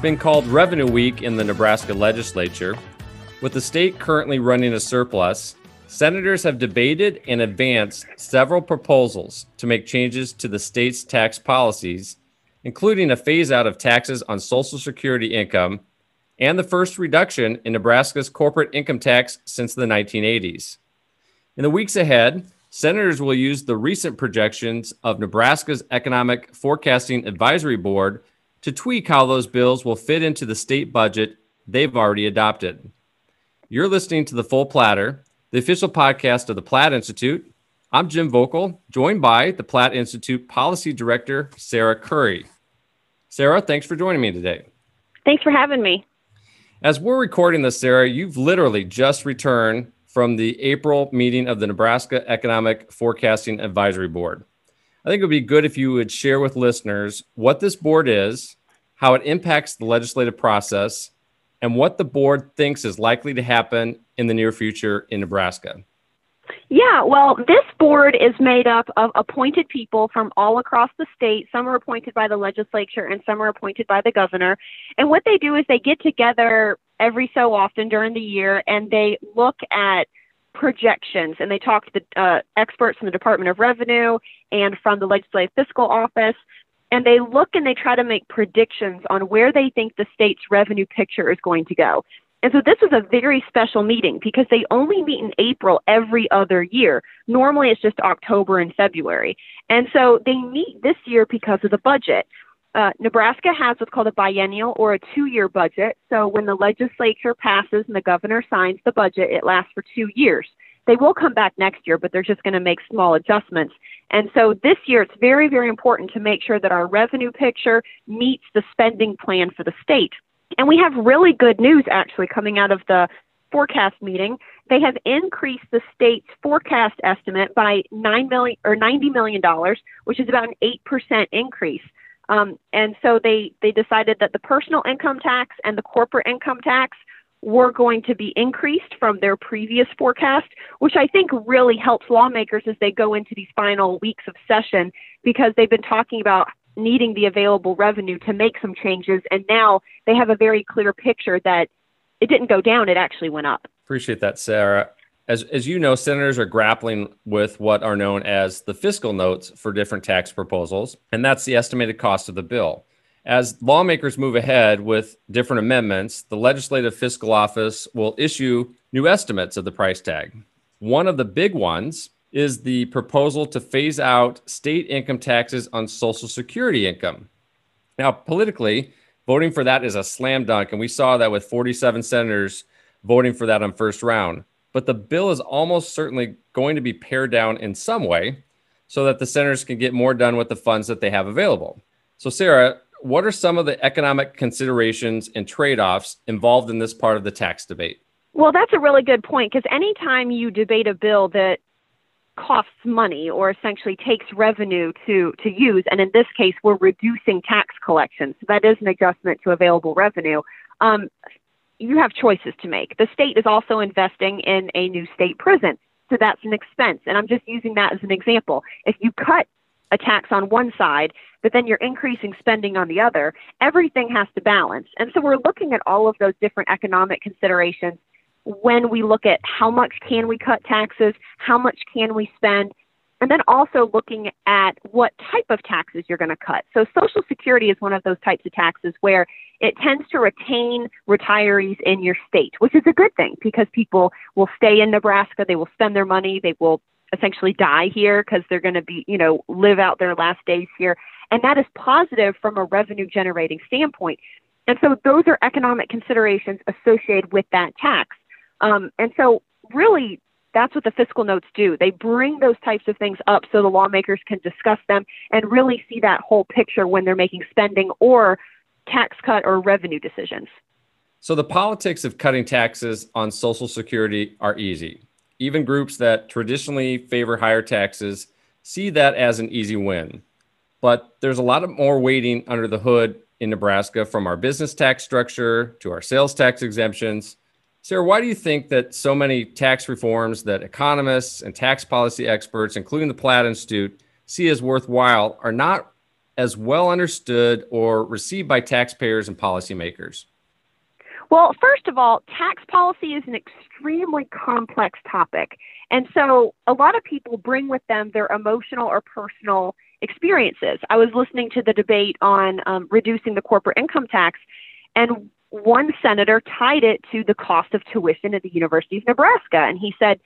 been called Revenue Week in the Nebraska legislature. With the state currently running a surplus, senators have debated and advanced several proposals to make changes to the state's tax policies, including a phase out of taxes on Social Security income and the first reduction in Nebraska's corporate income tax since the 1980s. In the weeks ahead, senators will use the recent projections of Nebraska's Economic Forecasting Advisory Board to tweak how those bills will fit into the state budget they've already adopted. You're listening to The Full Platter, the official podcast of the Platte Institute. I'm Jim Vokal, joined by the Platte Institute Policy Director, Sarah Curry. Sarah, thanks for joining me today. Thanks for having me. As we're recording this, Sarah, you've literally just returned from the April meeting of the Nebraska Economic Forecasting Advisory Board. I think it would be good if you would share with listeners what this board is, how it impacts the legislative process, and what the board thinks is likely to happen in the near future in Nebraska. Yeah, well, this board is made up of appointed people from all across the state. Some are appointed by the legislature and some are appointed by the governor. And what they do is they get together every so often during the year and they look at projections and they talk to the uh, experts from the Department of Revenue and from the Legislative Fiscal Office. And they look and they try to make predictions on where they think the state's revenue picture is going to go. And so this was a very special meeting because they only meet in April every other year. Normally it's just October and February. And so they meet this year because of the budget. Uh, Nebraska has what's called a biennial or a two year budget. So when the legislature passes and the governor signs the budget, it lasts for two years. They will come back next year, but they're just going to make small adjustments. And so this year, it's very, very important to make sure that our revenue picture meets the spending plan for the state. And we have really good news actually coming out of the forecast meeting. They have increased the state's forecast estimate by nine million or ninety million dollars, which is about an eight percent increase. Um, and so they, they decided that the personal income tax and the corporate income tax were going to be increased from their previous forecast, which I think really helps lawmakers as they go into these final weeks of session because they've been talking about needing the available revenue to make some changes. And now they have a very clear picture that it didn't go down, it actually went up. Appreciate that, Sarah as, as you know, senators are grappling with what are known as the fiscal notes for different tax proposals, and that's the estimated cost of the bill. As lawmakers move ahead with different amendments, the Legislative Fiscal Office will issue new estimates of the price tag. One of the big ones is the proposal to phase out state income taxes on Social Security income. Now, politically, voting for that is a slam dunk, and we saw that with 47 senators voting for that on first round but the bill is almost certainly going to be pared down in some way so that the senators can get more done with the funds that they have available. So, Sarah, what are some of the economic considerations and trade offs involved in this part of the tax debate? Well, that's a really good point because anytime you debate a bill that costs money or essentially takes revenue to, to use, and in this case, we're reducing tax collections, so that is an adjustment to available revenue. Um, you have choices to make. The state is also investing in a new state prison. So that's an expense. And I'm just using that as an example. If you cut a tax on one side, but then you're increasing spending on the other, everything has to balance. And so we're looking at all of those different economic considerations when we look at how much can we cut taxes, how much can we spend, and then also looking at what type of taxes you're going to cut. So Social Security is one of those types of taxes where it tends to retain retirees in your state, which is a good thing because people will stay in Nebraska, they will spend their money, they will essentially die here because they're going to be, you know, live out their last days here. And that is positive from a revenue generating standpoint. And so those are economic considerations associated with that tax. Um, and so really that's what the fiscal notes do. They bring those types of things up so the lawmakers can discuss them and really see that whole picture when they're making spending or tax cut or revenue decisions. So the politics of cutting taxes on Social Security are easy. Even groups that traditionally favor higher taxes see that as an easy win. But there's a lot of more waiting under the hood in Nebraska from our business tax structure to our sales tax exemptions Sarah, why do you think that so many tax reforms that economists and tax policy experts, including the Platte Institute, see as worthwhile are not as well understood or received by taxpayers and policymakers? Well, first of all, tax policy is an extremely complex topic. And so a lot of people bring with them their emotional or personal experiences. I was listening to the debate on um, reducing the corporate income tax, and one senator tied it to the cost of tuition at the University of Nebraska. And he said,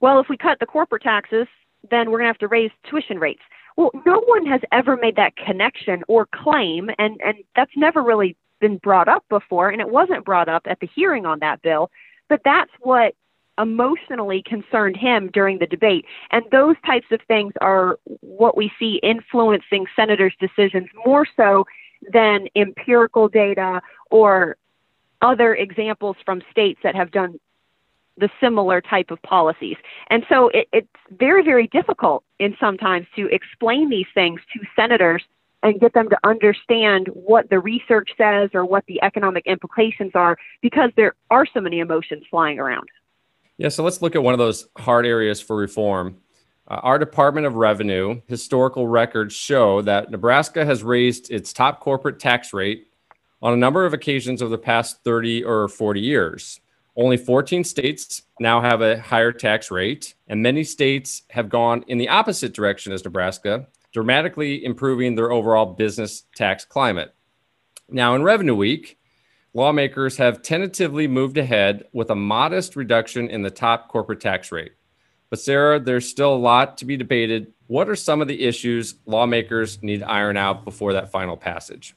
well, if we cut the corporate taxes, then we're going to have to raise tuition rates. Well, no one has ever made that connection or claim, and, and that's never really been brought up before, and it wasn't brought up at the hearing on that bill. But that's what emotionally concerned him during the debate. And those types of things are what we see influencing senators' decisions more so than empirical data or other examples from states that have done the similar type of policies. And so it, it's very, very difficult in sometimes to explain these things to senators and get them to understand what the research says or what the economic implications are because there are so many emotions flying around. Yeah, so let's look at one of those hard areas for reform. Uh, our Department of Revenue historical records show that Nebraska has raised its top corporate tax rate on a number of occasions over the past 30 or 40 years. Only 14 states now have a higher tax rate, and many states have gone in the opposite direction as Nebraska, dramatically improving their overall business tax climate. Now, in Revenue Week, lawmakers have tentatively moved ahead with a modest reduction in the top corporate tax rate. But, Sarah, there's still a lot to be debated. What are some of the issues lawmakers need to iron out before that final passage?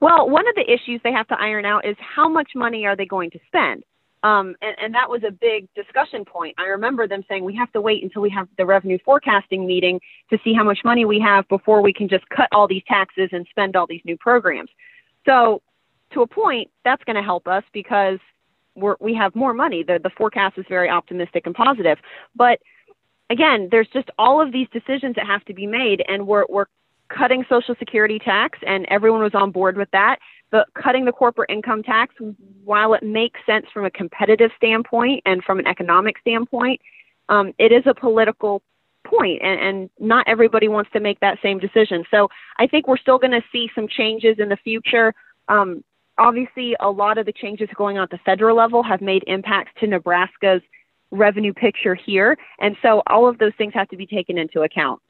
Well, one of the issues they have to iron out is how much money are they going to spend? Um, and, and, that was a big discussion point. I remember them saying we have to wait until we have the revenue forecasting meeting to see how much money we have before we can just cut all these taxes and spend all these new programs. So to a point, that's going to help us because we're, we have more money. The, the forecast is very optimistic and positive. But again, there's just all of these decisions that have to be made, and we're, we're cutting Social Security tax, and everyone was on board with that. But cutting the corporate income tax, while it makes sense from a competitive standpoint and from an economic standpoint, um, it is a political point, and, and not everybody wants to make that same decision. So I think we're still going to see some changes in the future. Um, obviously, a lot of the changes going on at the federal level have made impacts to Nebraska's revenue picture here. And so all of those things have to be taken into account.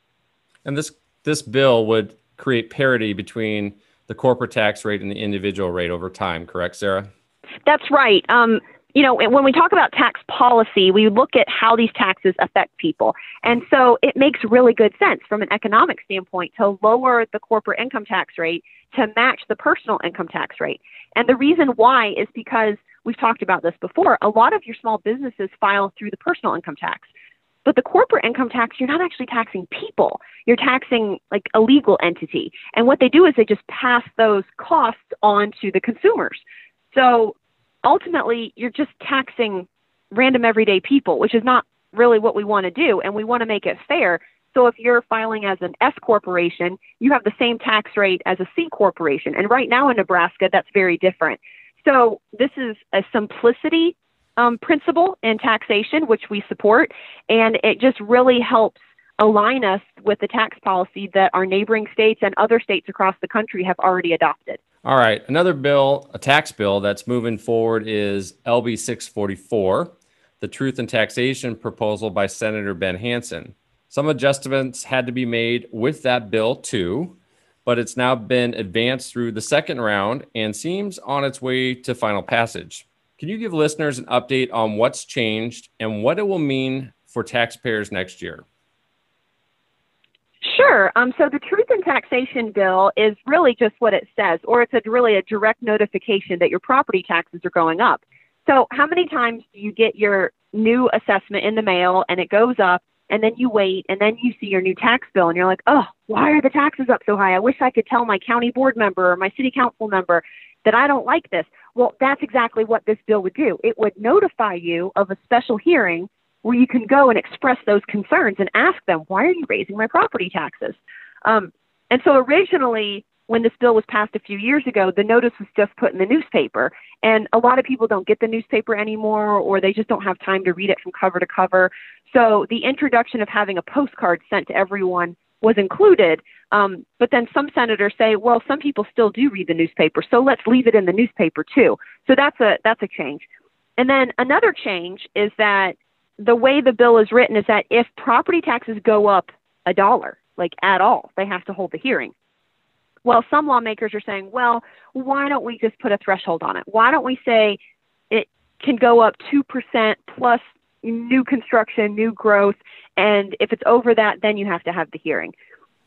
And this this bill would create parity between the corporate tax rate and the individual rate over time, correct, Sarah? That's right. Um, you know, when we talk about tax policy, we look at how these taxes affect people. And so it makes really good sense from an economic standpoint to lower the corporate income tax rate to match the personal income tax rate. And the reason why is because we've talked about this before. A lot of your small businesses file through the personal income tax. But the corporate income tax, you're not actually taxing people. You're taxing like a legal entity. And what they do is they just pass those costs on to the consumers. So ultimately, you're just taxing random everyday people, which is not really what we want to do. And we want to make it fair so if you're filing as an S corporation, you have the same tax rate as a C corporation. And right now in Nebraska, that's very different. So this is a simplicity um, principle in taxation, which we support, and it just really helps align us with the tax policy that our neighboring states and other states across the country have already adopted. All right, another bill, a tax bill that's moving forward is LB 644, the Truth in Taxation proposal by Senator Ben Hansen. Some adjustments had to be made with that bill too, but it's now been advanced through the second round and seems on its way to final passage. Can you give listeners an update on what's changed and what it will mean for taxpayers next year? Sure. Um, so the Truth in Taxation bill is really just what it says, or it's a, really a direct notification that your property taxes are going up. So, how many times do you get your new assessment in the mail and it goes up and then you wait and then you see your new tax bill and you're like, oh, why are the taxes up so high? I wish I could tell my county board member or my city council member that I don't like this. Well, that's exactly what this bill would do. It would notify you of a special hearing where you can go and express those concerns and ask them, why are you raising my property taxes? Um, and so originally, when this bill was passed a few years ago, the notice was just put in the newspaper. And a lot of people don't get the newspaper anymore, or they just don't have time to read it from cover to cover. So the introduction of having a postcard sent to everyone was included. Um, but then some senators say, well, some people still do read the newspaper, so let's leave it in the newspaper too. So that's a that's a change. And then another change is that the way the bill is written is that if property taxes go up a dollar, like at all, they have to hold the hearing. Well, some lawmakers are saying, well, why don't we just put a threshold on it? Why don't we say it can go up 2% plus new construction, new growth, and if it's over that, then you have to have the hearing.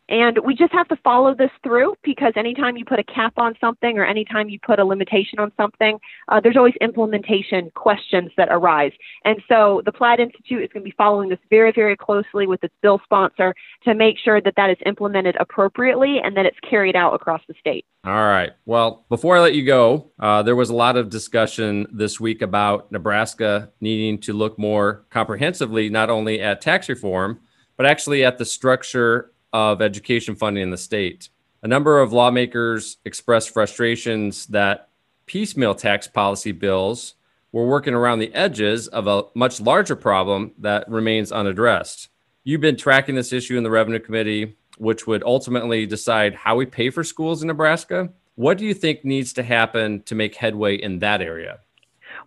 And we just have to follow this through because anytime you put a cap on something or anytime you put a limitation on something, uh, there's always implementation questions that arise. And so the Platte Institute is going to be following this very, very closely with its bill sponsor to make sure that that is implemented appropriately and that it's carried out across the state. All right. Well, before I let you go, uh, there was a lot of discussion this week about Nebraska needing to look more comprehensively, not only at tax reform, but actually at the structure of education funding in the state. A number of lawmakers expressed frustrations that piecemeal tax policy bills were working around the edges of a much larger problem that remains unaddressed. You've been tracking this issue in the Revenue Committee, which would ultimately decide how we pay for schools in Nebraska. What do you think needs to happen to make headway in that area?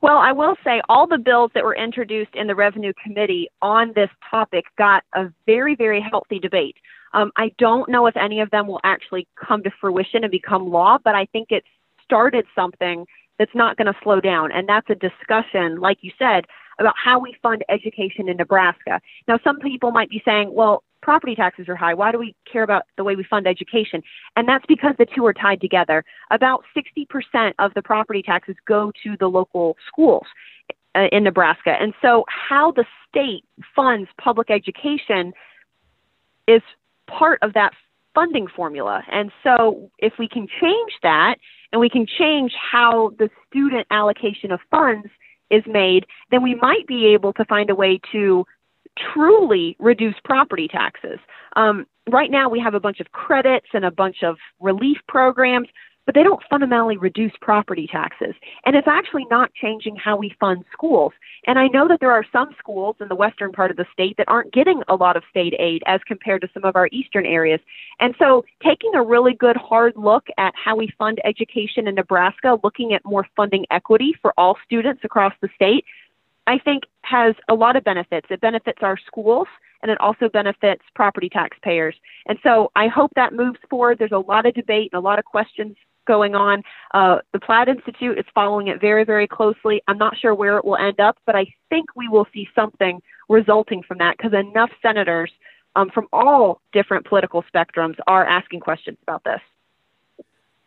Well, I will say all the bills that were introduced in the Revenue Committee on this topic got a very, very healthy debate. Um, I don't know if any of them will actually come to fruition and become law, but I think it's started something that's not going to slow down. And that's a discussion, like you said, about how we fund education in Nebraska. Now, some people might be saying, well, property taxes are high. Why do we care about the way we fund education? And that's because the two are tied together. About 60% of the property taxes go to the local schools uh, in Nebraska. And so, how the state funds public education is part of that funding formula. And so if we can change that and we can change how the student allocation of funds is made, then we might be able to find a way to truly reduce property taxes. Um, right now, we have a bunch of credits and a bunch of relief programs but they don't fundamentally reduce property taxes. And it's actually not changing how we fund schools. And I know that there are some schools in the western part of the state that aren't getting a lot of state aid as compared to some of our eastern areas. And so taking a really good hard look at how we fund education in Nebraska, looking at more funding equity for all students across the state, I think has a lot of benefits. It benefits our schools and it also benefits property taxpayers. And so I hope that moves forward. There's a lot of debate and a lot of questions going on. Uh, the Platte Institute is following it very, very closely. I'm not sure where it will end up, but I think we will see something resulting from that because enough senators um, from all different political spectrums are asking questions about this.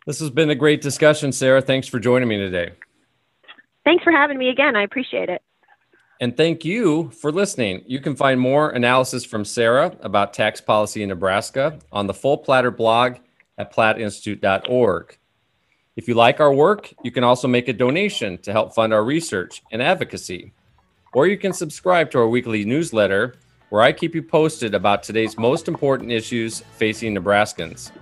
This has been a great discussion, Sarah. Thanks for joining me today. Thanks for having me again. I appreciate it. And thank you for listening. You can find more analysis from Sarah about tax policy in Nebraska on the Full Platter blog at platteinstitute.org. If you like our work, you can also make a donation to help fund our research and advocacy. Or you can subscribe to our weekly newsletter where I keep you posted about today's most important issues facing Nebraskans.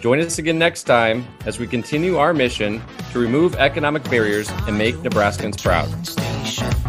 Join us again next time as we continue our mission to remove economic barriers and make Nebraskans proud.